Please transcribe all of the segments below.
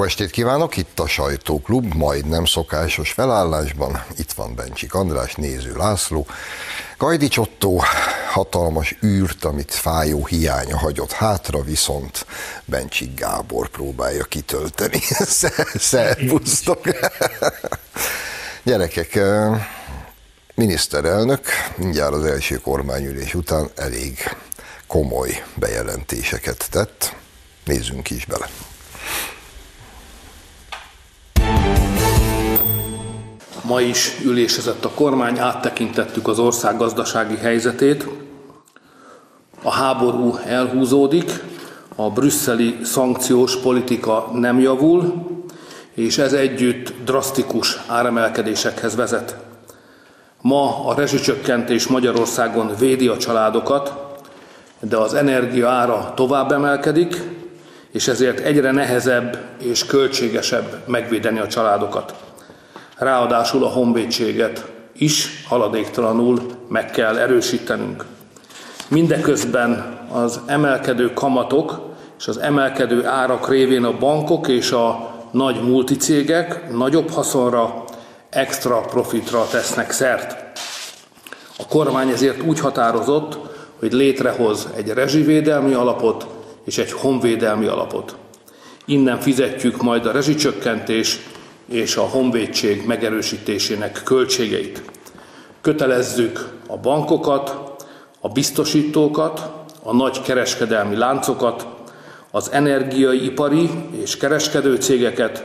Jó estét kívánok, itt a Sajtóklub, majdnem szokásos felállásban. Itt van Bencsik András, Néző László. Gajdi Csottó hatalmas űrt, amit fájó hiánya hagyott hátra, viszont Bencsik Gábor próbálja kitölteni. Szervusztok! Gyerekek, miniszterelnök mindjárt az első kormányülés után elég komoly bejelentéseket tett. Nézzünk is bele. Ma is ülésezett a kormány, áttekintettük az ország gazdasági helyzetét. A háború elhúzódik, a brüsszeli szankciós politika nem javul, és ez együtt drasztikus áremelkedésekhez vezet. Ma a rezsicsökkentés Magyarországon védi a családokat, de az energia ára tovább emelkedik, és ezért egyre nehezebb és költségesebb megvédeni a családokat. Ráadásul a honvédséget is haladéktalanul meg kell erősítenünk. Mindeközben az emelkedő kamatok és az emelkedő árak révén a bankok és a nagy multicégek nagyobb haszonra, extra profitra tesznek szert. A kormány ezért úgy határozott, hogy létrehoz egy rezsivédelmi alapot és egy honvédelmi alapot. Innen fizetjük majd a rezsicsökkentés és a honvédség megerősítésének költségeit. Kötelezzük a bankokat, a biztosítókat, a nagy kereskedelmi láncokat, az energiai ipari és kereskedő cégeket,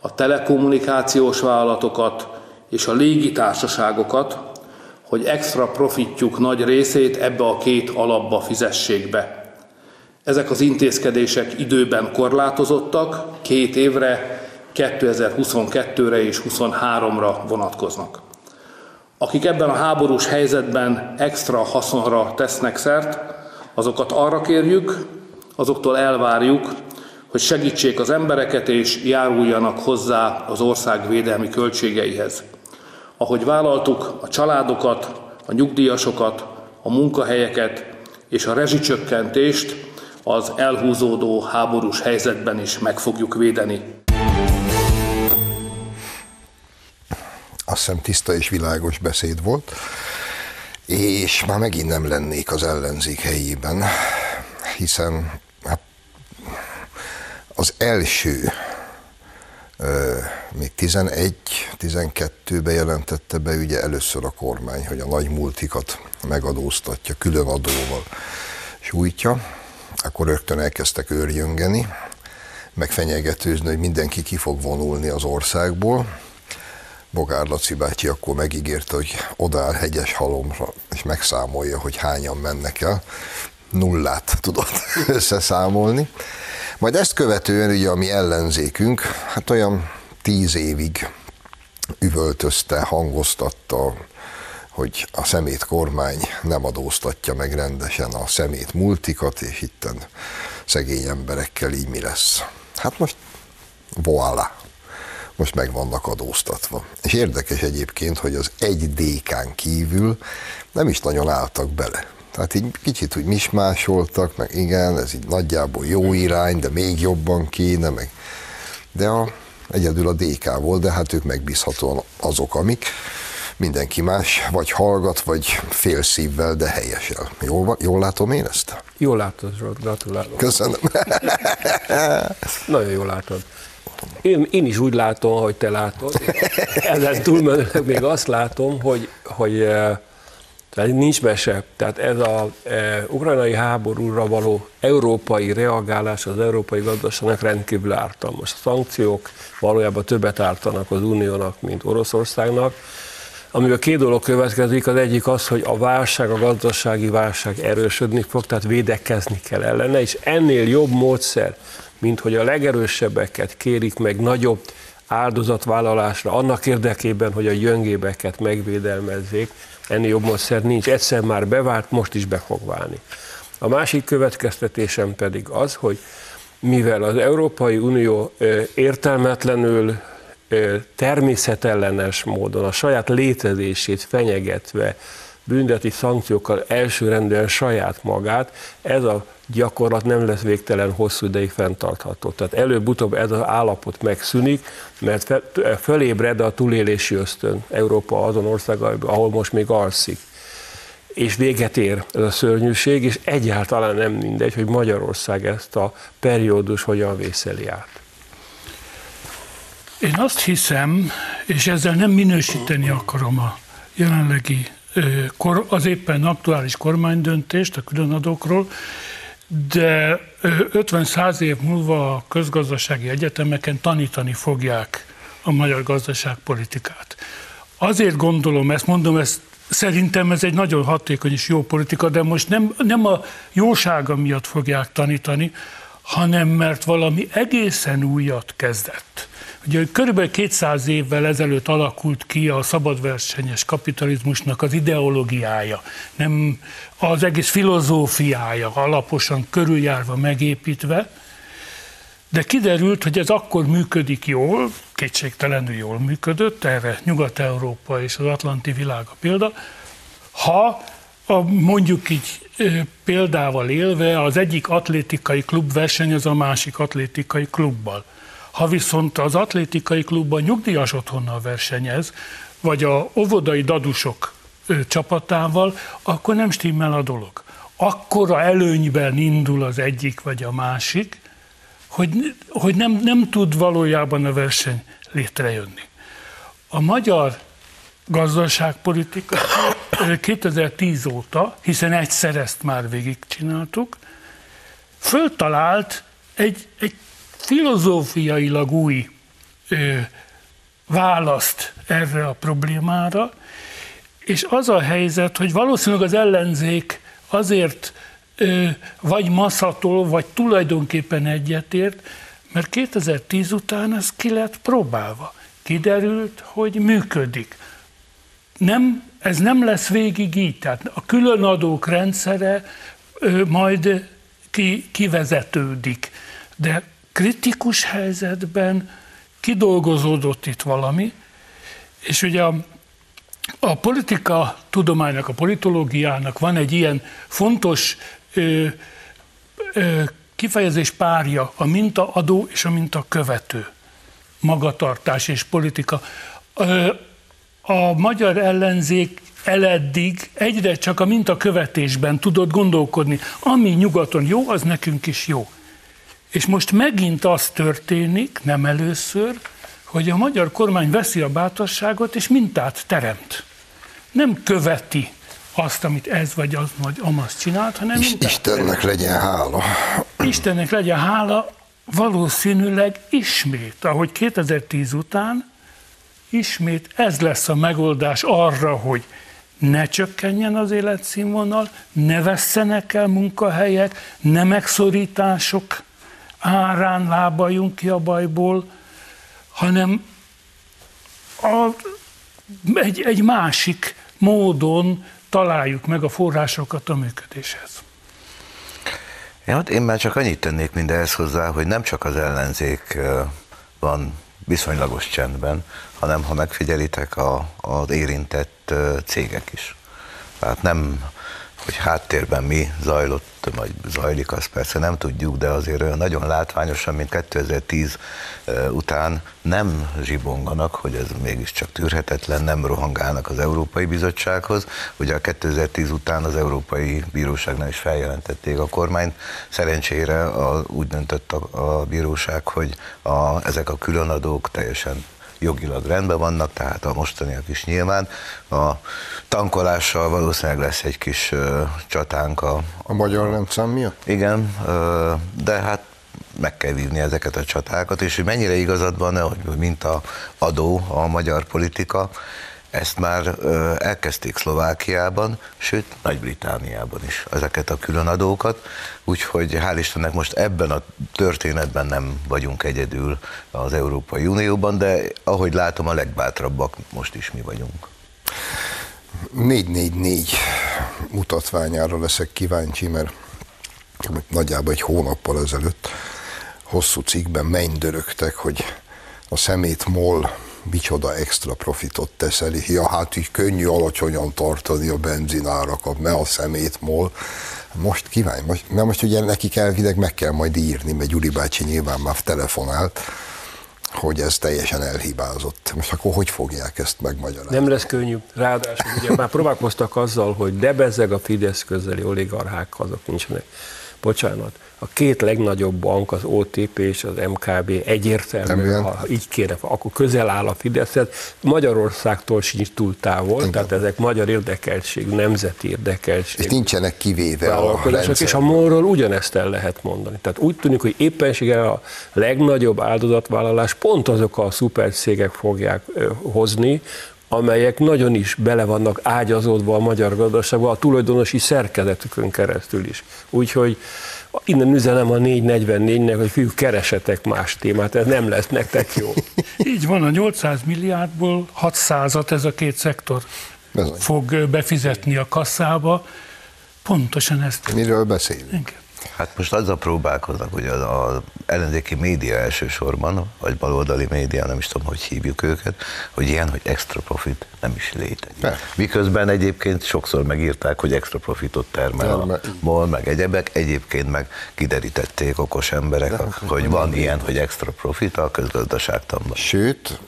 a telekommunikációs vállalatokat és a légitársaságokat, hogy extra profitjuk nagy részét ebbe a két alapba fizessék be. Ezek az intézkedések időben korlátozottak, két évre, 2022-re és 2023-ra vonatkoznak. Akik ebben a háborús helyzetben extra haszonra tesznek szert, azokat arra kérjük, azoktól elvárjuk, hogy segítsék az embereket és járuljanak hozzá az ország védelmi költségeihez. Ahogy vállaltuk, a családokat, a nyugdíjasokat, a munkahelyeket és a rezsicsökkentést az elhúzódó háborús helyzetben is meg fogjuk védeni. Azt hiszem tiszta és világos beszéd volt, és már megint nem lennék az ellenzék helyében, hiszen hát, az első még 11-12-ben jelentette be ugye először a kormány, hogy a nagy multikat megadóztatja, külön adóval sújtja, akkor rögtön elkezdtek őrjöngeni, meg fenyegetőzni, hogy mindenki ki fog vonulni az országból. Bogár Laci bácsi akkor megígérte, hogy odáll hegyes halomra, és megszámolja, hogy hányan mennek el. Nullát tudott összeszámolni. Majd ezt követően ugye a mi ellenzékünk, hát olyan tíz évig üvöltözte, hangoztatta, hogy a szemét kormány nem adóztatja meg rendesen a szemét multikat, és itten szegény emberekkel így mi lesz. Hát most voilà, most meg vannak adóztatva. És érdekes egyébként, hogy az egy dékán kívül nem is nagyon álltak bele. Tehát így kicsit úgy mismásoltak, meg igen, ez így nagyjából jó irány, de még jobban kéne, meg de a, egyedül a DK volt, de hát ők megbízhatóan azok, amik mindenki más, vagy hallgat, vagy fél szívvel, de helyesel. Jól, jól látom én ezt? Jól látod, Zsolt, gratulálok. Köszönöm. Nagyon jól látod. Én, én is úgy látom, hogy te látod. Ezen túlmenőleg még azt látom, hogy, hogy eh, tehát nincs mese. Tehát ez a e, ukrajnai háborúra való európai reagálás az európai gazdaságnak rendkívül ártalmas. A szankciók valójában többet ártanak az uniónak, mint Oroszországnak amiből két dolog következik, az egyik az, hogy a válság, a gazdasági válság erősödni fog, tehát védekezni kell ellene, és ennél jobb módszer, mint hogy a legerősebbeket kérik meg nagyobb áldozatvállalásra, annak érdekében, hogy a gyöngébeket megvédelmezzék, ennél jobb módszer nincs. Egyszer már bevált, most is be fog válni. A másik következtetésem pedig az, hogy mivel az Európai Unió értelmetlenül természetellenes módon a saját létezését fenyegetve bündeti szankciókkal elsőrendűen saját magát, ez a gyakorlat nem lesz végtelen hosszú ideig fenntartható. Tehát előbb-utóbb ez az állapot megszűnik, mert fölébred a túlélési ösztön Európa azon országaiban, ahol most még alszik. És véget ér ez a szörnyűség, és egyáltalán nem mindegy, hogy Magyarország ezt a periódus hogyan vészeli át. Én azt hiszem, és ezzel nem minősíteni akarom a jelenlegi az éppen aktuális kormánydöntést a különadókról, de 50-100 év múlva a közgazdasági egyetemeken tanítani fogják a magyar gazdaságpolitikát. Azért gondolom ezt, mondom ezt, szerintem ez egy nagyon hatékony és jó politika, de most nem, nem a jósága miatt fogják tanítani, hanem mert valami egészen újat kezdett. Ugye körülbelül 200 évvel ezelőtt alakult ki a szabadversenyes kapitalizmusnak az ideológiája, nem az egész filozófiája alaposan körüljárva, megépítve, de kiderült, hogy ez akkor működik jól, kétségtelenül jól működött, erre Nyugat-Európa és az Atlanti világ a példa, ha a, mondjuk így példával élve az egyik atlétikai klub versenyez a másik atlétikai klubbal. Ha viszont az atlétikai klubban nyugdíjas otthonnal versenyez, vagy a óvodai dadusok csapatával, akkor nem stimmel a dolog. Akkora előnyben indul az egyik vagy a másik, hogy, hogy nem, nem tud valójában a verseny létrejönni. A magyar gazdaságpolitika 2010 óta, hiszen egyszer ezt már végigcsináltuk, föltalált egy, egy filozófiailag új ö, választ erre a problémára, és az a helyzet, hogy valószínűleg az ellenzék azért ö, vagy masszatol, vagy tulajdonképpen egyetért, mert 2010 után ez ki lett próbálva. Kiderült, hogy működik. Nem, ez nem lesz végig így, tehát a különadók rendszere ö, majd ki, kivezetődik. De kritikus helyzetben kidolgozódott itt valami, és ugye a, a politika tudománynak, a politológiának van egy ilyen fontos ö, ö, kifejezés párja, a mintaadó és a mintakövető. Magatartás és politika. Ö, a magyar ellenzék eleddig egyre csak a mintakövetésben tudott gondolkodni. Ami nyugaton jó, az nekünk is jó. És most megint az történik, nem először, hogy a magyar kormány veszi a bátorságot és mintát teremt. Nem követi azt, amit ez vagy az vagy amaz csinált, hanem mintát Istennek teremt. legyen hála. Istennek legyen hála, valószínűleg ismét, ahogy 2010 után, ismét ez lesz a megoldás arra, hogy ne csökkenjen az életszínvonal, ne vesszenek el munkahelyek, ne megszorítások árán lábaljunk ki a bajból, hanem a, egy, egy másik módon találjuk meg a forrásokat a működéshez. Ja, én már csak annyit tennék mindehhez hozzá, hogy nem csak az ellenzék van viszonylagos csendben, hanem ha megfigyelitek, a, az érintett cégek is. Tehát nem hogy háttérben mi zajlott, vagy zajlik, azt persze nem tudjuk, de azért nagyon látványosan, mint 2010 után nem zsibonganak, hogy ez mégiscsak tűrhetetlen, nem rohangálnak az Európai Bizottsághoz. Ugye a 2010 után az Európai Bíróságnál is feljelentették a kormányt. Szerencsére a, úgy döntött a, a bíróság, hogy a, ezek a különadók teljesen jogilag rendben vannak, tehát a mostaniak is nyilván. A tankolással valószínűleg lesz egy kis uh, csatánk a... A magyar rendszám miatt? Igen, uh, de hát meg kell vívni ezeket a csatákat, és hogy mennyire igazad van, hogy mint a adó a magyar politika, ezt már elkezdték Szlovákiában, sőt Nagy-Britániában is ezeket a különadókat, úgyhogy hál' Istennek most ebben a történetben nem vagyunk egyedül az Európai Unióban, de ahogy látom a legbátrabbak most is mi vagyunk. 444 mutatványára leszek kíváncsi, mert nagyjából egy hónappal ezelőtt hosszú cikkben mennydörögtek, hogy a szemét MOL micsoda extra profitot teszel, ja hát így könnyű alacsonyan tartani a benzinárakat, mert a szemét mol. Most kívánj, most, mert most ugye nekik elvileg meg kell majd írni, mert Gyuri bácsi nyilván már telefonált, hogy ez teljesen elhibázott. Most akkor hogy fogják ezt megmagyarázni? Nem lesz könnyű. Ráadásul ugye már próbálkoztak azzal, hogy debezeg a Fidesz közeli oligarchák, azok nincsenek. Bocsánat, a két legnagyobb bank, az OTP és az MKB egyértelmű, ha így kéne, akkor közel áll a Fideszet, Magyarországtól sincs túl távol, Igen. tehát ezek magyar érdekeltség, nemzeti érdekeltség. És nincsenek kivéve a rendszer. És a morról ugyanezt el lehet mondani. Tehát úgy tűnik, hogy éppenséggel a legnagyobb áldozatvállalás pont azok a szupercégek fogják hozni, amelyek nagyon is bele vannak ágyazódva a magyar gazdaságban, a tulajdonosi szerkezetükön keresztül is. Úgyhogy innen üzenem a 444-nek, hogy fiú, keresetek más témát, ez nem lesz nektek jó. Így van, a 800 milliárdból 600-at ez a két szektor Bezony. fog befizetni a kasszába. Pontosan ezt. Miről beszélünk? Igen. Hát most azzal próbálkoznak, hogy az, az ellenzéki média elsősorban, vagy baloldali média, nem is tudom, hogy hívjuk őket, hogy ilyen, hogy extra profit nem is létezik. Ne. Miközben egyébként sokszor megírták, hogy extra profitot termel a MOL, meg egyebek, egyébként meg kiderítették okos emberek, De, hogy van ilyen, hogy extra profit a közgazdaságtanban. Sőt,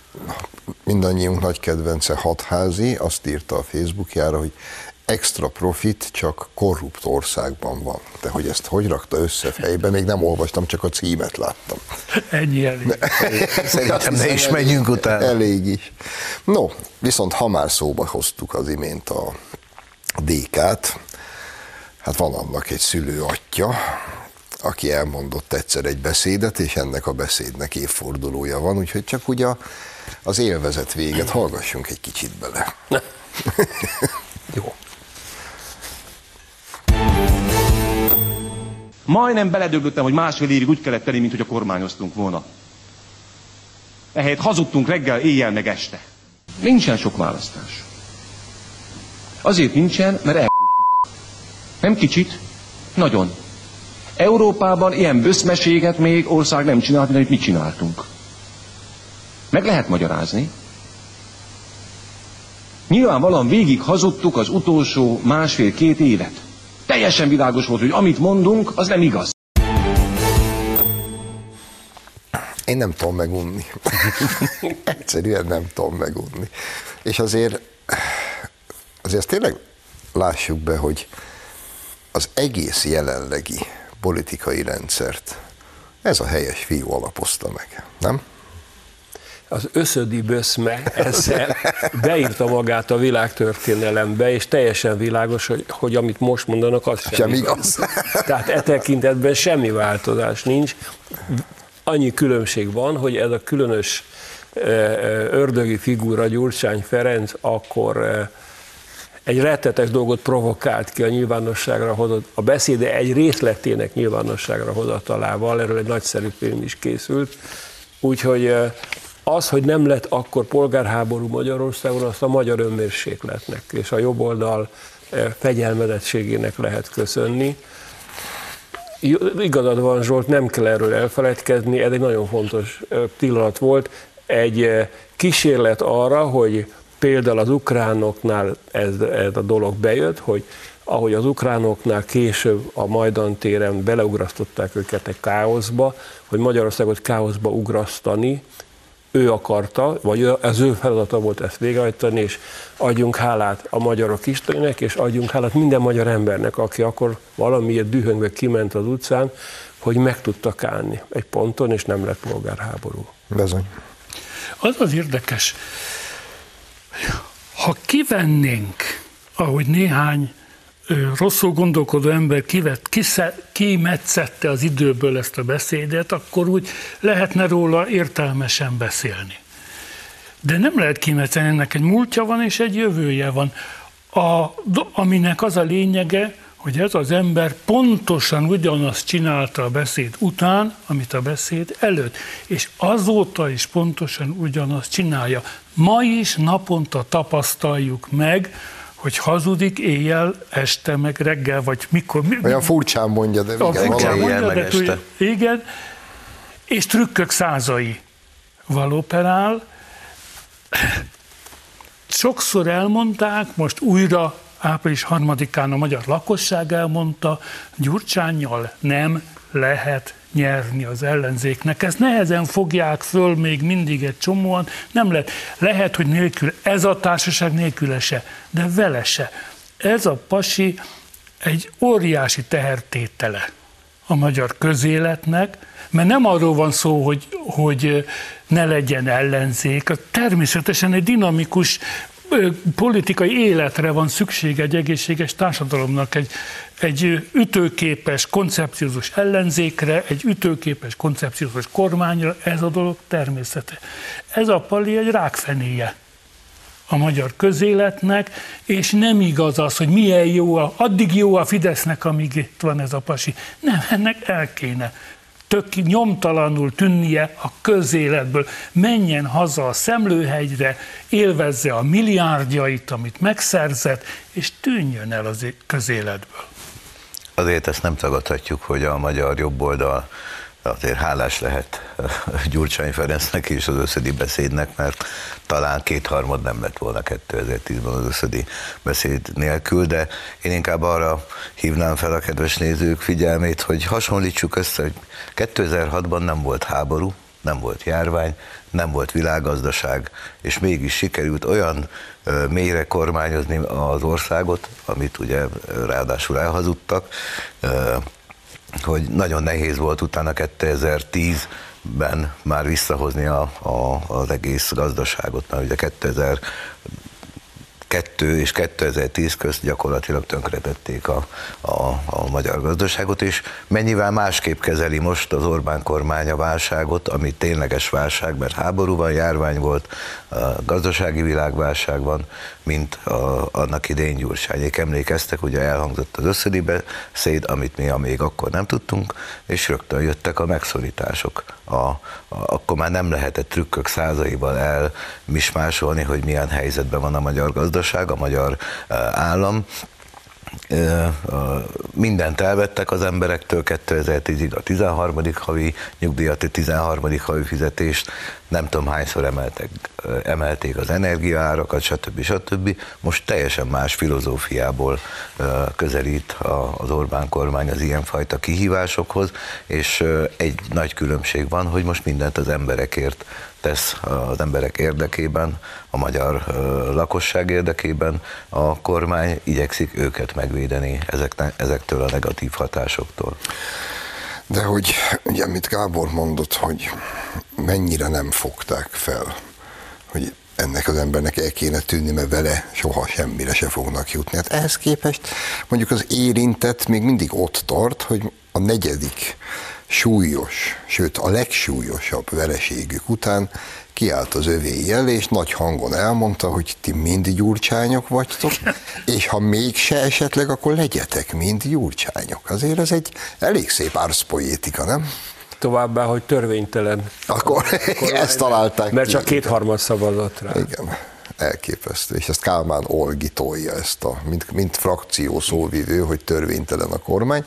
mindannyiunk nagy kedvence hatházi azt írta a Facebookjára, hogy extra profit csak korrupt országban van. De hogy ezt hogy rakta össze fejbe, még nem olvastam, csak a címet láttam. Ennyi elég. Szerintem ne is menjünk utána. Elég is. No, viszont ha már szóba hoztuk az imént a DK-t, hát van annak egy szülő atya, aki elmondott egyszer egy beszédet, és ennek a beszédnek évfordulója van, úgyhogy csak ugye az élvezet véget hallgassunk egy kicsit bele. Jó. Majdnem beledöglöttem, hogy másfél évig úgy kellett tenni, mint hogy a kormányoztunk volna. Ehelyett hazudtunk reggel, éjjel, meg este. Nincsen sok választás. Azért nincsen, mert elkúrtuk. Nem kicsit, nagyon. Európában ilyen böszmeséget még ország nem csinált, mint mi csináltunk. Meg lehet magyarázni. Nyilvánvalóan végig hazudtuk az utolsó másfél-két évet. Teljesen világos volt, hogy amit mondunk, az nem igaz. Én nem tudom megunni. Egyszerűen nem tudom megunni. És azért, azért tényleg lássuk be, hogy az egész jelenlegi politikai rendszert ez a helyes fiú alapozta meg, nem? Az összödi böszme ezzel beírta magát a világtörténelembe, és teljesen világos, hogy, hogy amit most mondanak, az sem, sem igaz. igaz. Tehát e tekintetben semmi változás nincs. Annyi különbség van, hogy ez a különös e, e, ördögi figura Gyurcsány Ferenc akkor e, egy rettetes dolgot provokált ki a nyilvánosságra hozott, a beszéde egy részletének nyilvánosságra hozatalával, erről egy nagyszerű film is készült, úgyhogy az, hogy nem lett akkor polgárháború Magyarországon, azt a magyar önmérsékletnek és a jobboldal eh, fegyelmedettségének lehet köszönni. Igazad van Zsolt, nem kell erről elfeledkezni, ez egy nagyon fontos eh, pillanat volt. Egy eh, kísérlet arra, hogy például az ukránoknál ez, ez a dolog bejött, hogy ahogy az ukránoknál később a Majdan téren beleugrasztották őket egy káoszba, hogy Magyarországot káoszba ugrasztani, ő akarta, vagy az ő feladata volt ezt végrehajtani, és adjunk hálát a magyarok Istennek, és adjunk hálát minden magyar embernek, aki akkor valamiért dühöngve kiment az utcán, hogy meg tudtak állni egy ponton, és nem lett polgárháború. Bezony. Az az érdekes, ha kivennénk, ahogy néhány rosszul gondolkodó ember kivett, kimetszette az időből ezt a beszédet, akkor úgy lehetne róla értelmesen beszélni. De nem lehet kimetszeni, ennek egy múltja van és egy jövője van, a, aminek az a lényege, hogy ez az ember pontosan ugyanazt csinálta a beszéd után, amit a beszéd előtt, és azóta is pontosan ugyanazt csinálja. Ma is naponta tapasztaljuk meg, hogy hazudik éjjel, este, meg reggel, vagy mikor. Olyan furcsán mondja, de igen, furcsán mondja, de este. igen, és trükkök százai valóperál, sokszor elmondták, most újra április harmadikán a magyar lakosság elmondta, Gyurcsányjal nem lehet nyerni az ellenzéknek. Ezt nehezen fogják föl még mindig egy csomóan, nem lehet. Lehet, hogy nélkül, ez a társaság nélküle de vele se. Ez a pasi egy óriási tehertétele a magyar közéletnek, mert nem arról van szó, hogy, hogy ne legyen ellenzék, természetesen egy dinamikus politikai életre van szükség egy egészséges társadalomnak, egy, egy ütőképes, koncepciózus ellenzékre, egy ütőképes, koncepciózus kormányra, ez a dolog természete. Ez a pali egy rákfenéje a magyar közéletnek, és nem igaz az, hogy milyen jó, a, addig jó a Fidesznek, amíg itt van ez a pasi. Nem, ennek el kéne tök nyomtalanul tűnnie a közéletből, menjen haza a Szemlőhegyre, élvezze a milliárdjait, amit megszerzett, és tűnjön el az közéletből. Azért ezt nem tagadhatjuk, hogy a magyar jobboldal azért hálás lehet Gyurcsány Ferencnek és az összödi beszédnek, mert talán kétharmad nem lett volna 2010-ben az összödi beszéd nélkül, de én inkább arra hívnám fel a kedves nézők figyelmét, hogy hasonlítsuk össze, hogy 2006-ban nem volt háború, nem volt járvány, nem volt világgazdaság, és mégis sikerült olyan mélyre kormányozni az országot, amit ugye ráadásul elhazudtak, hogy nagyon nehéz volt utána 2010-ben már visszahozni a, a, az egész gazdaságot, mert ugye 2000 2002 és 2010 közt gyakorlatilag tönkretették a, a, a magyar gazdaságot, és mennyivel másképp kezeli most az Orbán kormány a válságot, ami tényleges válság, mert háború van, járvány volt, gazdasági világválság van, mint a, annak idén Gyurcsányék emlékeztek, ugye elhangzott az összödi beszéd, amit mi még akkor nem tudtunk, és rögtön jöttek a megszorítások. A, a, akkor már nem lehetett trükkök százaival elmismásolni, hogy milyen helyzetben van a magyar gazdaság, a magyar állam, mindent elvettek az emberektől 2010-ig, a 13. havi nyugdíjat, a 13. havi fizetést, nem tudom hányszor emeltek, emelték az energiaárakat, stb. stb. Most teljesen más filozófiából közelít az Orbán kormány az ilyenfajta kihívásokhoz, és egy nagy különbség van, hogy most mindent az emberekért tesz az emberek érdekében, a magyar lakosság érdekében, a kormány igyekszik őket megvédeni ezektől a negatív hatásoktól. De hogy ugye, amit Gábor mondott, hogy mennyire nem fogták fel, hogy ennek az embernek el kéne tűnni, mert vele soha semmire se fognak jutni. Hát ehhez képest mondjuk az érintett még mindig ott tart, hogy a negyedik súlyos, sőt a legsúlyosabb vereségük után kiállt az övé jel, és nagy hangon elmondta, hogy ti mind gyurcsányok vagytok, és ha mégse esetleg, akkor legyetek mind gyurcsányok. Azért ez egy elég szép árszpoétika, nem? Továbbá, hogy törvénytelen. Akkor, akkor ezt találták Mert ki. csak kétharmad szavazott rá. Igen elképesztő, és ezt Kálmán Olgi tolja ezt a, mint, mint frakció szóvivő, hogy törvénytelen a kormány,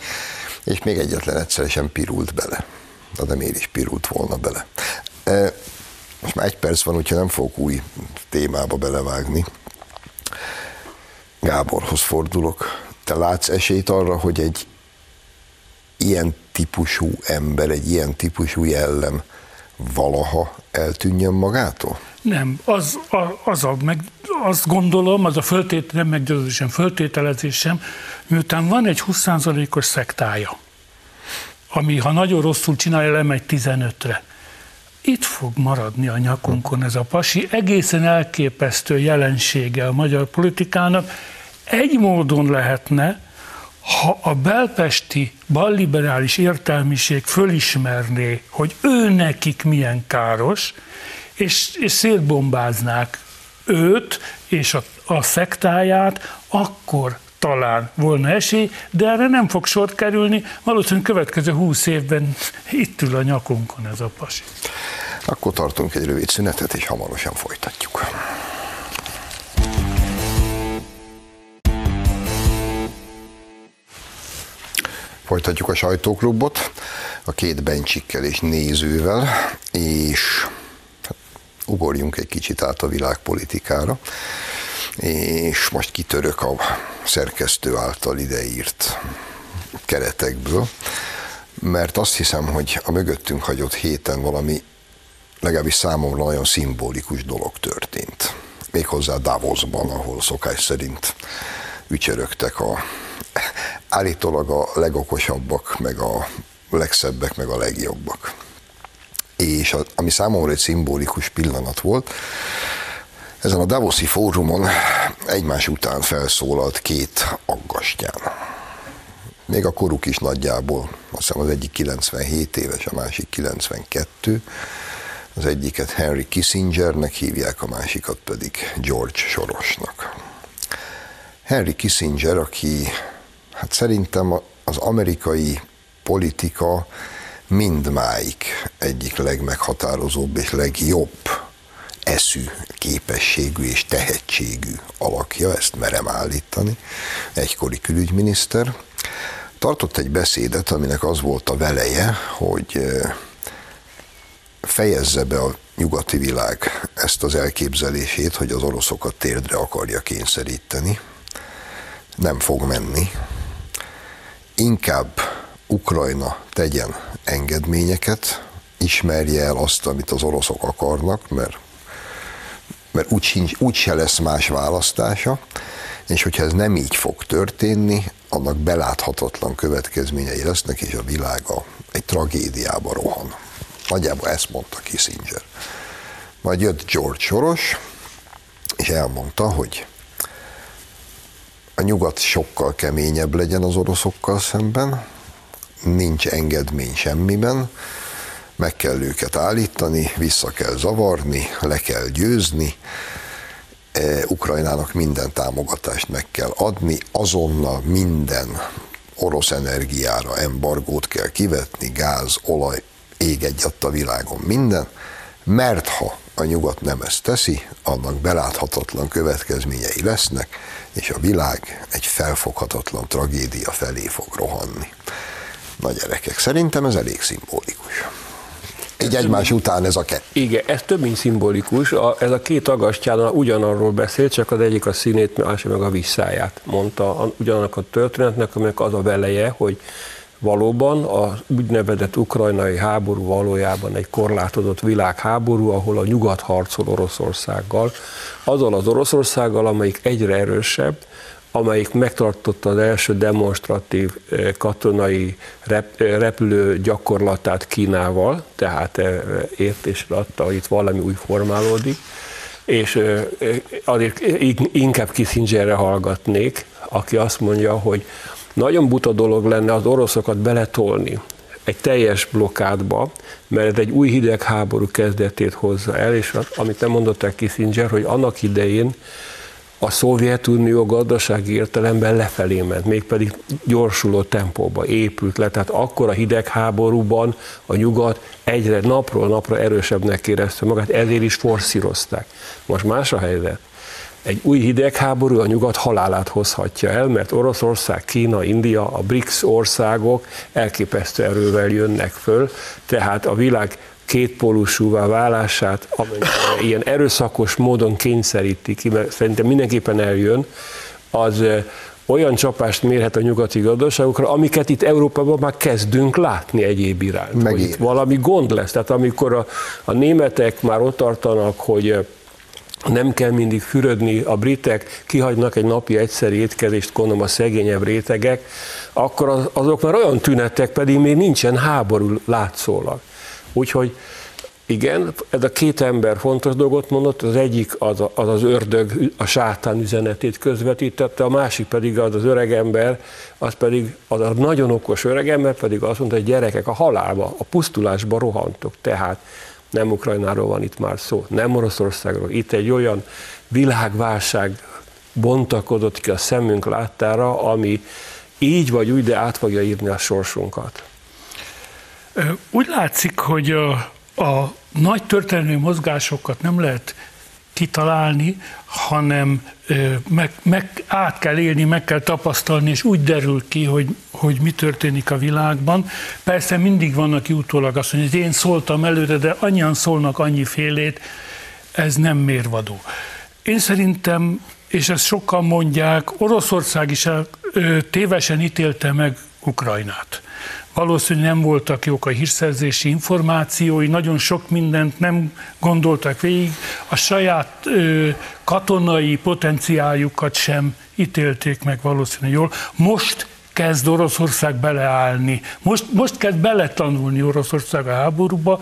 és még egyetlen egyszer sem pirult bele. De nem én is pirult volna bele. E, most már egy perc van, úgyhogy nem fogok új témába belevágni. Gáborhoz fordulok. Te látsz esélyt arra, hogy egy ilyen típusú ember, egy ilyen típusú jellem valaha eltűnjön magától? Nem, az a, az a meg, azt gondolom, az a föltét, nem meggyőződésem, föltételezésem, miután van egy 20%-os szektája, ami ha nagyon rosszul csinálja, lemegy 15-re. Itt fog maradni a nyakunkon ez a pasi, egészen elképesztő jelensége a magyar politikának. Egy módon lehetne, ha a belpesti balliberális értelmiség fölismerné, hogy ő nekik milyen káros, és, és szétbombáznák őt és a, a szektáját, akkor talán volna esély, de erre nem fog sort kerülni, valószínűleg következő húsz évben itt ül a nyakunkon ez a pasi. Akkor tartunk egy rövid szünetet, és hamarosan folytatjuk. Folytatjuk a sajtóklubot a két bencsikkel és nézővel, és ugorjunk egy kicsit át a világpolitikára. és most kitörök a szerkesztő által ideírt keretekből, mert azt hiszem, hogy a mögöttünk hagyott héten valami legalábbis számomra nagyon szimbolikus dolog történt. Méghozzá Davosban, ahol szokás szerint ücsörögtek a állítólag a legokosabbak, meg a legszebbek, meg a legjobbak. És a, ami számomra egy szimbolikus pillanat volt, ezen a Davoszi fórumon egymás után felszólalt két aggastyán. Még a koruk is nagyjából, azt hiszem az egyik 97 éves, a másik 92, az egyiket Henry Kissingernek hívják, a másikat pedig George Sorosnak. Henry Kissinger, aki hát szerintem az amerikai politika mindmáig egyik legmeghatározóbb és legjobb eszű, képességű és tehetségű alakja, ezt merem állítani, egykori külügyminiszter, tartott egy beszédet, aminek az volt a veleje, hogy fejezze be a nyugati világ ezt az elképzelését, hogy az oroszokat térdre akarja kényszeríteni. Nem fog menni. Inkább Ukrajna tegyen engedményeket, ismerje el azt, amit az oroszok akarnak, mert, mert úgy, sincs, úgy se lesz más választása, és hogyha ez nem így fog történni, annak beláthatatlan következményei lesznek, és a világa egy tragédiába rohan. Nagyjából ezt mondta Kissinger. Majd jött George Soros, és elmondta, hogy a nyugat sokkal keményebb legyen az oroszokkal szemben, nincs engedmény semmiben, meg kell őket állítani, vissza kell zavarni, le kell győzni, e, Ukrajnának minden támogatást meg kell adni, azonnal minden orosz energiára embargót kell kivetni, gáz, olaj, ég egyat a világon minden, mert ha a nyugat nem ezt teszi, annak beláthatatlan következményei lesznek, és a világ egy felfoghatatlan tragédia felé fog rohanni. Na gyerekek, szerintem ez elég szimbolikus. Így egymás után ez a kettő. Igen, ez több mint szimbolikus. A, ez a két agastján ugyanarról beszél, csak az egyik a színét, másik meg a visszáját mondta ugyanak a történetnek, aminek az a veleje, hogy Valóban a úgynevezett ukrajnai háború valójában egy korlátozott világháború, ahol a nyugat harcol Oroszországgal, azzal az Oroszországgal, amelyik egyre erősebb, amelyik megtartotta az első demonstratív katonai rep, repülő gyakorlatát Kínával, tehát eh, értésre adta, hogy itt valami új formálódik, és azért inkább Kissingerre hallgatnék, aki azt mondja, hogy nagyon buta dolog lenne az oroszokat beletolni egy teljes blokkádba, mert egy új hidegháború kezdetét hozza el, és amit nem mondott el Kissinger, hogy annak idején a Szovjetunió gazdasági értelemben lefelé ment, mégpedig gyorsuló tempóba épült le. Tehát akkor a hidegháborúban a nyugat egyre napról napra erősebbnek érezte magát, ezért is forszírozták. Most más a helyzet egy új hidegháború a nyugat halálát hozhatja el, mert Oroszország, Kína, India, a BRICS országok elképesztő erővel jönnek föl, tehát a világ kétpólusúvá válását, amennyire ilyen erőszakos módon kényszeríti ki, mert szerintem mindenképpen eljön, az olyan csapást mérhet a nyugati gazdaságokra, amiket itt Európában már kezdünk látni egyéb iránt. Itt valami gond lesz. Tehát amikor a, a németek már ott tartanak, hogy nem kell mindig fürödni, a britek kihagynak egy napi egyszeri étkezést, gondolom a szegényebb rétegek, akkor azok már olyan tünetek, pedig még nincsen háború látszólag. Úgyhogy igen, ez a két ember fontos dolgot mondott, az egyik az az, az ördög, a sátán üzenetét közvetítette, a másik pedig az az öregember, az pedig az a nagyon okos öregember pedig azt mondta, hogy gyerekek a halálba, a pusztulásba rohantok. Tehát nem Ukrajnáról van itt már szó, nem Oroszországról. Itt egy olyan világválság bontakodott ki a szemünk láttára, ami így vagy úgy, de át fogja írni a sorsunkat. Úgy látszik, hogy a, a nagy történelmi mozgásokat nem lehet kitalálni, hanem meg, meg át kell élni, meg kell tapasztalni, és úgy derül ki, hogy, hogy mi történik a világban. Persze mindig van, aki utólag azt mondja, hogy én szóltam előre, de annyian szólnak annyi félét, ez nem mérvadó. Én szerintem és ezt sokan mondják, Oroszország is tévesen ítélte meg Ukrajnát. Valószínűleg nem voltak jók a hírszerzési információi, nagyon sok mindent nem gondoltak végig, a saját ö, katonai potenciáljukat sem ítélték meg valószínűleg jól. Most kezd Oroszország beleállni, most, most kezd beletanulni Oroszország a háborúba,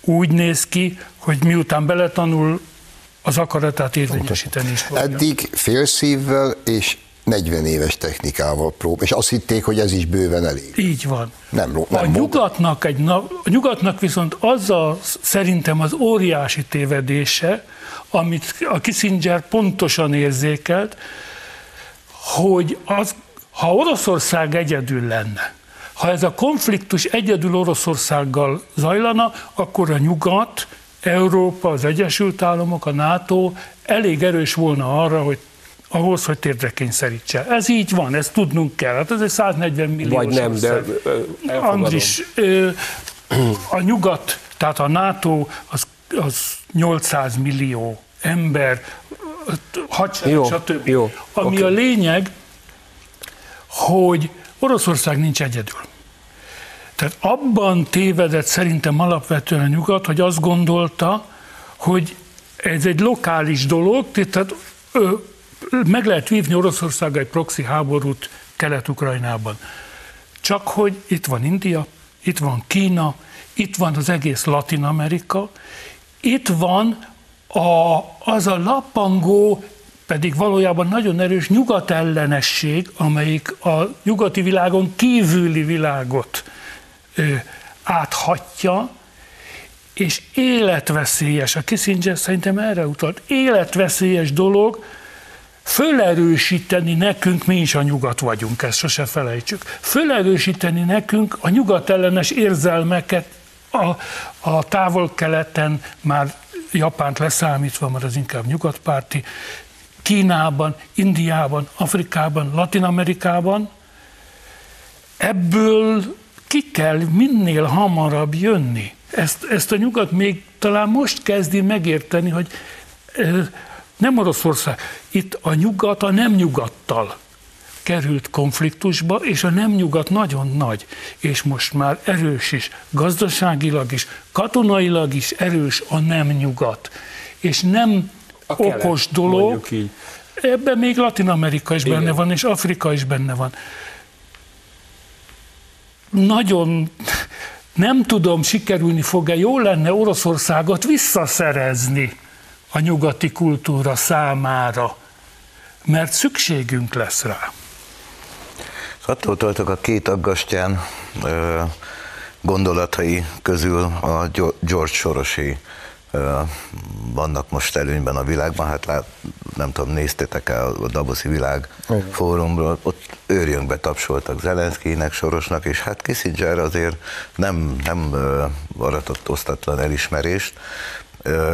úgy néz ki, hogy miután beletanul, az akaratát érvényesíteni is fogja. Eddig félszívvel és 40 éves technikával prób, és azt hitték, hogy ez is bőven elég. Így van. Nem, nem a, nyugatnak egy, a nyugatnak viszont az a, szerintem az óriási tévedése, amit a Kissinger pontosan érzékelt, hogy az, ha Oroszország egyedül lenne, ha ez a konfliktus egyedül Oroszországgal zajlana, akkor a nyugat, Európa, az Egyesült Államok, a NATO elég erős volna arra, hogy ahhoz, hogy térdre kényszerítse. Ez így van, ezt tudnunk kell. Hát ez egy 140 millió. Vagy nem, de Andris, a nyugat, tehát a NATO az, az 800 millió ember, hadsereg, stb. Jó, Ami okay. a lényeg, hogy Oroszország nincs egyedül. Tehát abban tévedett szerintem alapvetően a nyugat, hogy azt gondolta, hogy ez egy lokális dolog, tehát meg lehet vívni Oroszország egy proxy háborút Kelet-Ukrajnában. Csak hogy itt van India, itt van Kína, itt van az egész Latin Amerika, itt van a, az a lappangó, pedig valójában nagyon erős nyugatellenesség, amelyik a nyugati világon kívüli világot ö, áthatja, és életveszélyes, a Kissinger szerintem erre utalt, életveszélyes dolog, fölerősíteni nekünk, mi is a nyugat vagyunk, ezt sose felejtsük, fölerősíteni nekünk a nyugat ellenes érzelmeket a, a távol-keleten, már Japánt leszámítva, mert az inkább nyugatpárti, Kínában, Indiában, Afrikában, Latin-Amerikában, ebből ki kell minél hamarabb jönni. Ezt, ezt a nyugat még talán most kezdi megérteni, hogy nem Oroszország, itt a nyugat a nem nyugattal került konfliktusba, és a nem nyugat nagyon nagy, és most már erős is, gazdaságilag is, katonailag is erős a nem nyugat. És nem a kelet, okos dolog, ebben még Latin Amerika is Igen. benne van, és Afrika is benne van. Nagyon nem tudom, sikerülni fog-e, jó lenne Oroszországot visszaszerezni a nyugati kultúra számára, mert szükségünk lesz rá. Attól tartok a két aggastyán gondolatai közül a George Sorosi vannak most előnyben a világban, hát lát, nem tudom, néztétek el a Davoszi Világ Igen. fórumról, ott őrjönkbe tapsoltak Zelenszkinek, Sorosnak, és hát Kissinger azért nem, nem aratott osztatlan elismerést,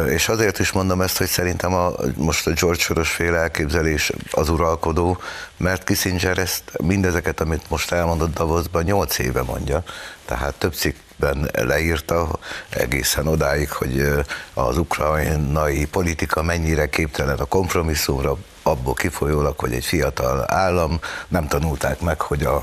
és azért is mondom ezt, hogy szerintem a, most a George Soros féle elképzelés az uralkodó, mert Kissinger ezt, mindezeket, amit most elmondott Davosban, nyolc éve mondja, tehát több cikkben leírta egészen odáig, hogy az ukrajnai politika mennyire képtelen a kompromisszumra, abból kifolyólag, hogy egy fiatal állam nem tanulták meg, hogy a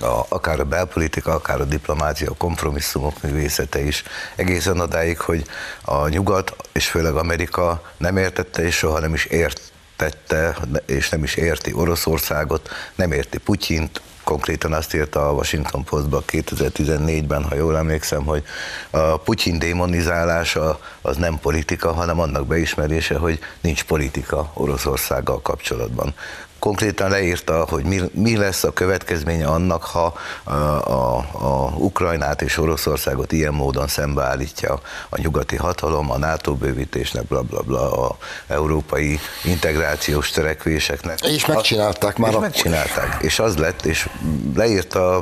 a, akár a belpolitika, akár a diplomácia, a kompromisszumok művészete is egészen odáig, hogy a nyugat, és főleg Amerika nem értette, és soha nem is értette, és nem is érti Oroszországot, nem érti Putyint, konkrétan azt írta a Washington Postban 2014-ben, ha jól emlékszem, hogy a Putyin démonizálása az nem politika, hanem annak beismerése, hogy nincs politika Oroszországgal kapcsolatban konkrétan leírta, hogy mi, mi lesz a következménye annak, ha a, a, a Ukrajnát és Oroszországot ilyen módon szembeállítja a nyugati hatalom, a NATO bővítésnek, bla bla bla, a európai integrációs törekvéseknek. És megcsinálták már és akkor. megcsinálták, és az lett, és leírta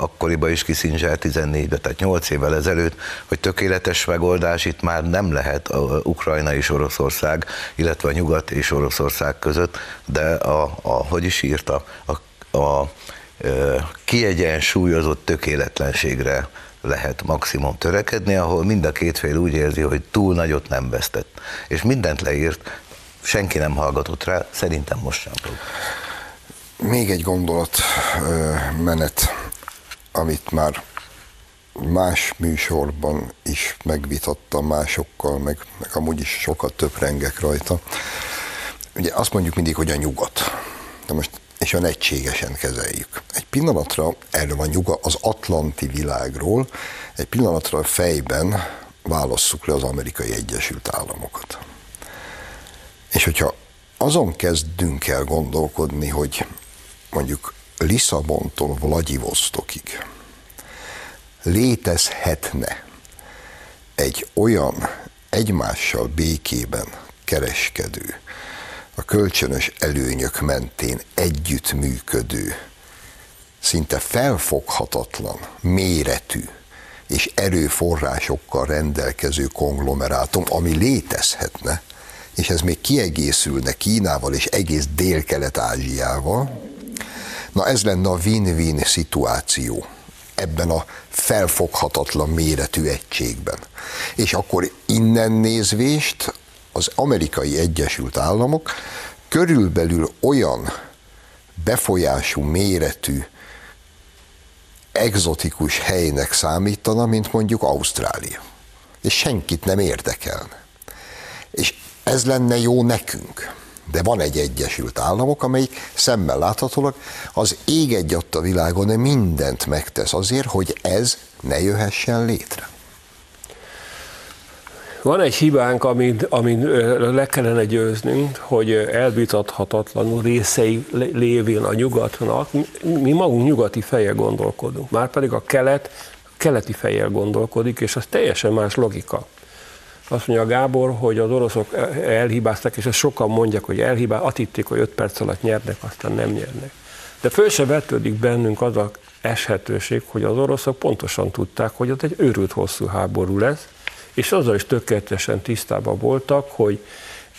akkoriban is Kissinger 14-ben, tehát 8 évvel ezelőtt, hogy tökéletes megoldás itt már nem lehet a Ukrajna és Oroszország, illetve a Nyugat és Oroszország között, de a, a, hogy is írta, a, a, kiegyensúlyozott tökéletlenségre lehet maximum törekedni, ahol mind a két fél úgy érzi, hogy túl nagyot nem vesztett. És mindent leírt, senki nem hallgatott rá, szerintem most sem fog. Még egy gondolat menet, amit már más műsorban is megvitattam másokkal, meg, meg amúgy is sokat töprengek rajta. Ugye azt mondjuk mindig, hogy a nyugat. De most és olyan egységesen kezeljük. Egy pillanatra erről van nyuga az atlanti világról, egy pillanatra a fejben válasszuk le az amerikai Egyesült Államokat. És hogyha azon kezdünk el gondolkodni, hogy mondjuk Lisszabontól Vladivostokig létezhetne egy olyan egymással békében kereskedő, a kölcsönös előnyök mentén együttműködő, szinte felfoghatatlan, méretű és erőforrásokkal rendelkező konglomerátum, ami létezhetne, és ez még kiegészülne Kínával és egész Dél-Kelet-Ázsiával, na ez lenne a win-win szituáció ebben a felfoghatatlan méretű egységben. És akkor innen nézvést az amerikai Egyesült Államok körülbelül olyan befolyású méretű egzotikus helynek számítana, mint mondjuk Ausztrália. És senkit nem érdekelne. És ez lenne jó nekünk. De van egy Egyesült Államok, amelyik szemmel láthatólag az ég egy a világon mindent megtesz azért, hogy ez ne jöhessen létre. Van egy hibánk, amit, amit le kellene győznünk, hogy elvitathatatlanul részei lévén a nyugatnak, mi magunk nyugati feje gondolkodunk, már pedig a kelet keleti fejjel gondolkodik, és az teljesen más logika. Azt mondja Gábor, hogy az oroszok elhibáztak, és ezt sokan mondják, hogy elhibáztak, azt hitték, hogy 5 perc alatt nyernek, aztán nem nyernek. De föl se vetődik bennünk az a eshetőség, hogy az oroszok pontosan tudták, hogy ott egy őrült hosszú háború lesz, és azzal is tökéletesen tisztában voltak, hogy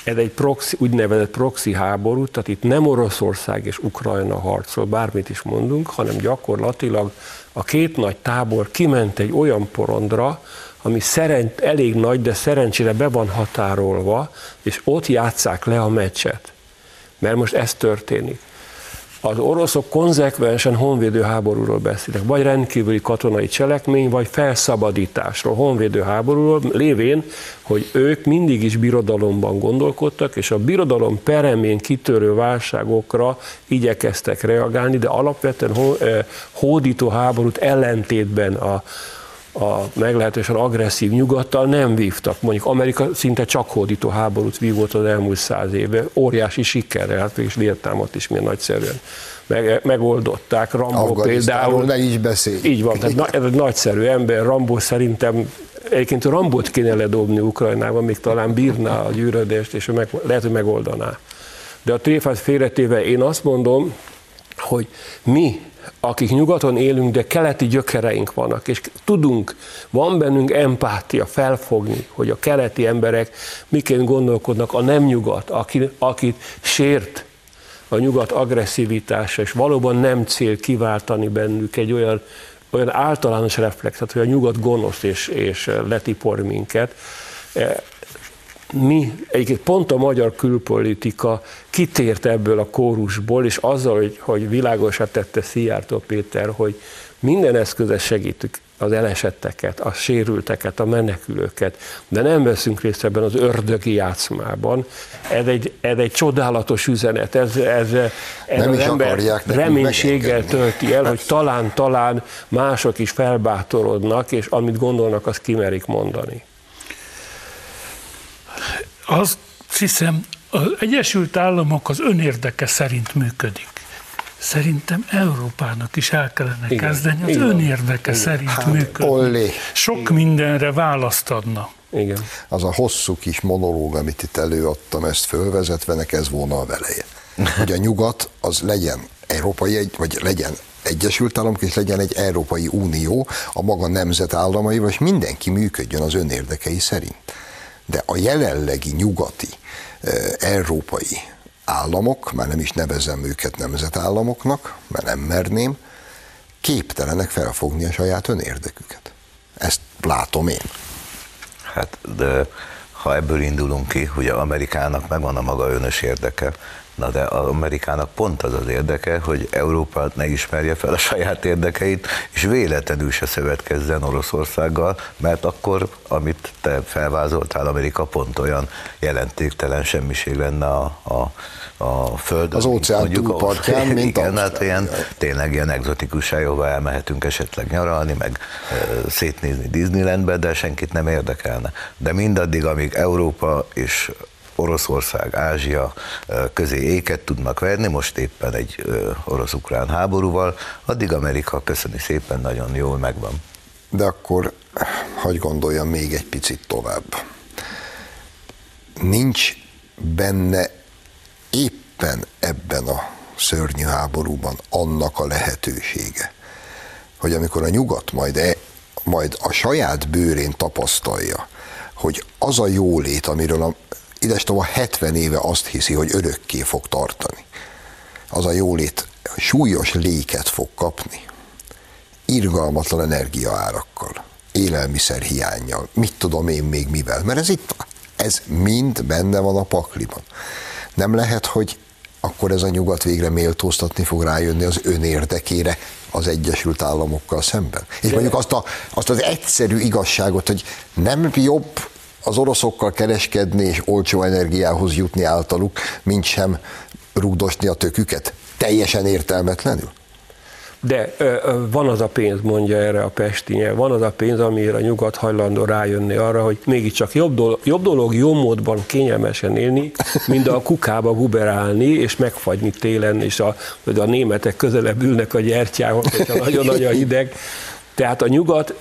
ez egy proxy, úgynevezett proxy háború, tehát itt nem Oroszország és Ukrajna harcol, bármit is mondunk, hanem gyakorlatilag a két nagy tábor kiment egy olyan porondra, ami szerent, elég nagy, de szerencsére be van határolva, és ott játszák le a meccset. Mert most ez történik az oroszok konzekvensen honvédő háborúról beszélnek, vagy rendkívüli katonai cselekmény, vagy felszabadításról, honvédő háborúról, lévén, hogy ők mindig is birodalomban gondolkodtak, és a birodalom peremén kitörő válságokra igyekeztek reagálni, de alapvetően eh, hódító háborút ellentétben a, a meglehetősen agresszív nyugattal nem vívtak. Mondjuk Amerika szinte csak hódító háborút vívott az elmúlt száz éve, óriási sikerrel, hát és Vietnámot is milyen nagyszerűen meg, megoldották. Rambó például. ne is beszélj. Így van, tehát ez egy nagyszerű ember. Rambó szerintem egyébként Rambót kéne ledobni Ukrajnában, még talán bírná a gyűrödést, és meg, lehet, hogy megoldaná. De a tréfát félretéve én azt mondom, hogy mi akik nyugaton élünk, de keleti gyökereink vannak, és tudunk, van bennünk empátia, felfogni, hogy a keleti emberek miként gondolkodnak a nem nyugat, aki, akit sért a nyugat agresszivitása, és valóban nem cél kiváltani bennük egy olyan, olyan általános reflexet, hogy a nyugat gonosz és, és letipor minket mi, egyébként pont a magyar külpolitika kitért ebből a kórusból, és azzal, hogy, hogy világosat tette Szijjártó Péter, hogy minden eszköze segítük az elesetteket, a sérülteket, a menekülőket, de nem veszünk részt ebben az ördögi játszmában. Ez egy, ez egy csodálatos üzenet, ez, ez, ez nem az ember reménységgel tölti el, hogy talán-talán mások is felbátorodnak, és amit gondolnak, azt kimerik mondani. Azt hiszem, az Egyesült Államok az önérdeke szerint működik. Szerintem Európának is el kellene Igen. kezdeni az Igen. önérdeke Igen. szerint hát, működni. Olé. Sok Igen. mindenre választ adna. Igen. Az a hosszú kis monológ, amit itt előadtam, ezt fölvezetve, nek ez volna a veleje. Hogy a nyugat az legyen európai, egy, vagy legyen Egyesült Államok, és legyen egy Európai Unió a maga nemzetállamai, vagy mindenki működjön az önérdekei szerint de a jelenlegi nyugati, európai államok, már nem is nevezem őket nemzetállamoknak, mert nem merném, képtelenek felfogni a saját önérdeküket. Ezt látom én. Hát, de ha ebből indulunk ki, hogy Amerikának megvan a maga önös érdeke, Na de az Amerikának pont az az érdeke, hogy Európa ne ismerje fel a saját érdekeit, és véletlenül se szövetkezzen Oroszországgal, mert akkor, amit te felvázoltál, Amerika pont olyan jelentéktelen semmiség lenne a, a, a Földön. Az óceán túlpartján, mint Igen, hát ilyen, tényleg ilyen egzotikus ahova elmehetünk esetleg nyaralni, meg e, szétnézni Disneylandbe, de senkit nem érdekelne. De mindaddig, amíg Európa és Oroszország, Ázsia közé éket tudnak verni, most éppen egy orosz-ukrán háborúval, addig Amerika, köszöni szépen, nagyon jól megvan. De akkor hagy gondoljam még egy picit tovább. Nincs benne éppen ebben a szörnyű háborúban annak a lehetősége, hogy amikor a nyugat majd, e, majd a saját bőrén tapasztalja, hogy az a jólét, amiről a idestova 70 éve azt hiszi, hogy örökké fog tartani. Az a jólét súlyos léket fog kapni, irgalmatlan energiaárakkal, élelmiszer hiányjal, mit tudom én még mivel, mert ez itt, ez mind benne van a pakliban. Nem lehet, hogy akkor ez a nyugat végre méltóztatni fog rájönni az önérdekére az Egyesült Államokkal szemben. És mondjuk azt, a, azt az egyszerű igazságot, hogy nem jobb az oroszokkal kereskedni és olcsó energiához jutni általuk, mint sem rugdosni a töküket? Teljesen értelmetlenül? De van az a pénz, mondja erre a Pestinye, van az a pénz, amire a nyugat hajlandó rájönni arra, hogy mégiscsak jobb dolog, jobb, dolog jó módban kényelmesen élni, mint a kukába guberálni és megfagyni télen, és a, a németek közelebb ülnek a gyertyához, hogyha nagyon nagy a hideg, tehát a nyugat,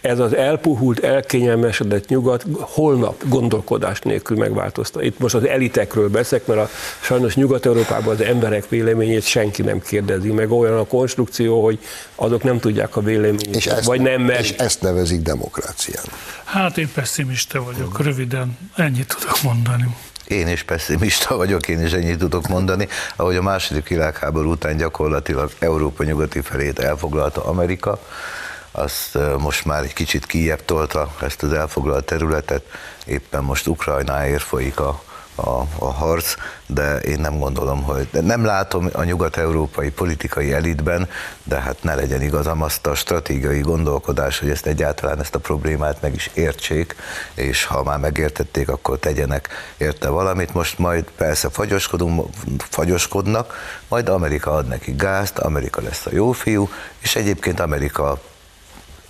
ez az elpuhult, elkényelmesedett nyugat holnap gondolkodás nélkül megváltozta. Itt most az elitekről beszek, mert a, sajnos Nyugat-Európában az emberek véleményét senki nem kérdezi meg. Olyan a konstrukció, hogy azok nem tudják a véleményét, és ezt, vagy nem mert... És ezt nevezik demokráciának. Hát én pessimista vagyok, röviden ennyit tudok mondani. Én is pessimista vagyok, én is ennyit tudok mondani. Ahogy a második világháború után gyakorlatilag Európa nyugati felét elfoglalta Amerika, azt most már egy kicsit kijebb tolta ezt az elfoglalt területet, éppen most Ukrajnáért folyik a a, a harc, de én nem gondolom, hogy nem látom a nyugat-európai politikai elitben, de hát ne legyen igazam azt a stratégiai gondolkodás, hogy ezt egyáltalán ezt a problémát meg is értsék, és ha már megértették, akkor tegyenek érte valamit. Most majd persze fagyoskodunk, fagyoskodnak, majd Amerika ad neki gázt, Amerika lesz a jó fiú, és egyébként Amerika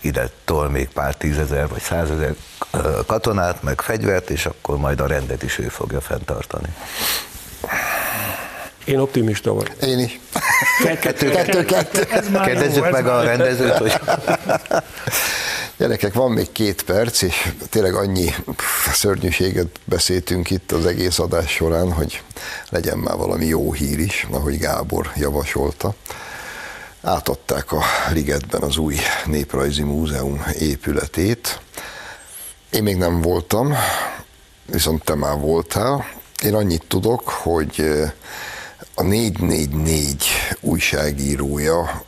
ide tol még pár tízezer vagy százezer katonát, meg fegyvert, és akkor majd a rendet is ő fogja fenntartani. Én optimista vagyok. Én is. Kettő, kettő, kettő. Kérdezzük meg a rendezőt, hogy... Gyerekek, van még két perc, és tényleg annyi szörnyűséget beszéltünk itt az egész adás során, hogy legyen már valami jó hír is, ahogy Gábor javasolta átadták a Ligetben az új Néprajzi Múzeum épületét. Én még nem voltam, viszont te már voltál. Én annyit tudok, hogy eh, a 444 újságírója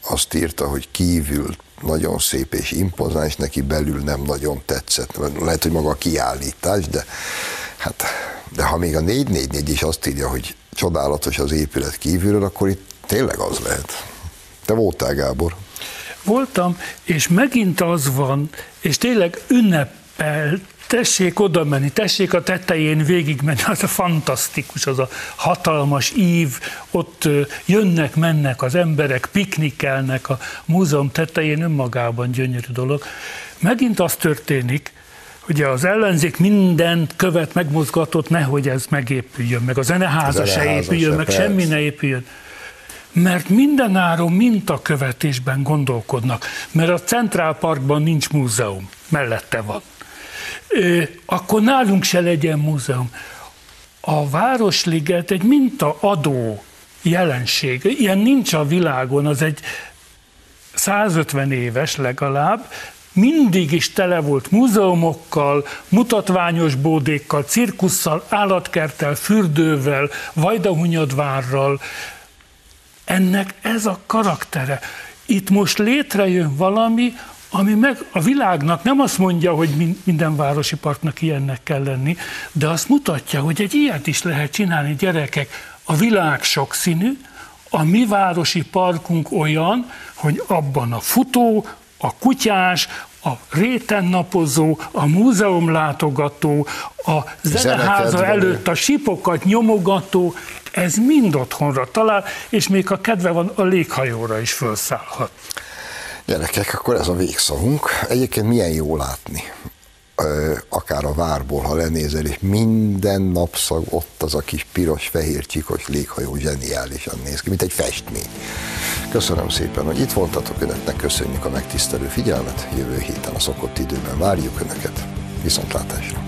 azt írta, hogy kívül nagyon szép és impozáns, neki belül nem nagyon tetszett. Lehet, hogy maga a kiállítás, de hát de ha még a 444 is azt írja, hogy csodálatos az épület kívülről, akkor itt tényleg az lehet. Te voltál, Gábor? Voltam, és megint az van, és tényleg ünnepel, tessék oda menni, tessék a tetején végigmenni, az a fantasztikus, az a hatalmas ív, ott jönnek, mennek az emberek, piknikelnek a múzeum tetején, önmagában gyönyörű dolog. Megint az történik, Ugye az ellenzék mindent követ, megmozgatott, nehogy ez megépüljön, meg a zeneháza se épüljön, meg persze. semmi ne épüljön mert mindenáron mintakövetésben gondolkodnak, mert a Central Parkban nincs múzeum, mellette van. Akkor nálunk se legyen múzeum. A Városliget egy mintaadó jelenség, ilyen nincs a világon, az egy 150 éves legalább, mindig is tele volt múzeumokkal, mutatványos bódékkal, cirkusszal, állatkerttel, fürdővel, vajdahunyadvárral, ennek ez a karaktere. Itt most létrejön valami, ami meg a világnak nem azt mondja, hogy minden városi parknak ilyennek kell lenni, de azt mutatja, hogy egy ilyet is lehet csinálni, gyerekek. A világ sokszínű, a mi városi parkunk olyan, hogy abban a futó, a kutyás, a rétennapozó, a múzeum látogató, a zeneháza előtt a sipokat nyomogató, ez mind otthonra talál, és még a kedve van, a léghajóra is felszállhat. Gyerekek, akkor ez a végszavunk. Egyébként milyen jó látni, akár a várból, ha lenézel, és minden napszag ott az a kis piros, fehér, csikos léghajó zseniálisan néz ki, mint egy festmény. Köszönöm szépen, hogy itt voltatok, Önöknek köszönjük a megtisztelő figyelmet, jövő héten a szokott időben várjuk Önöket. Viszontlátásra!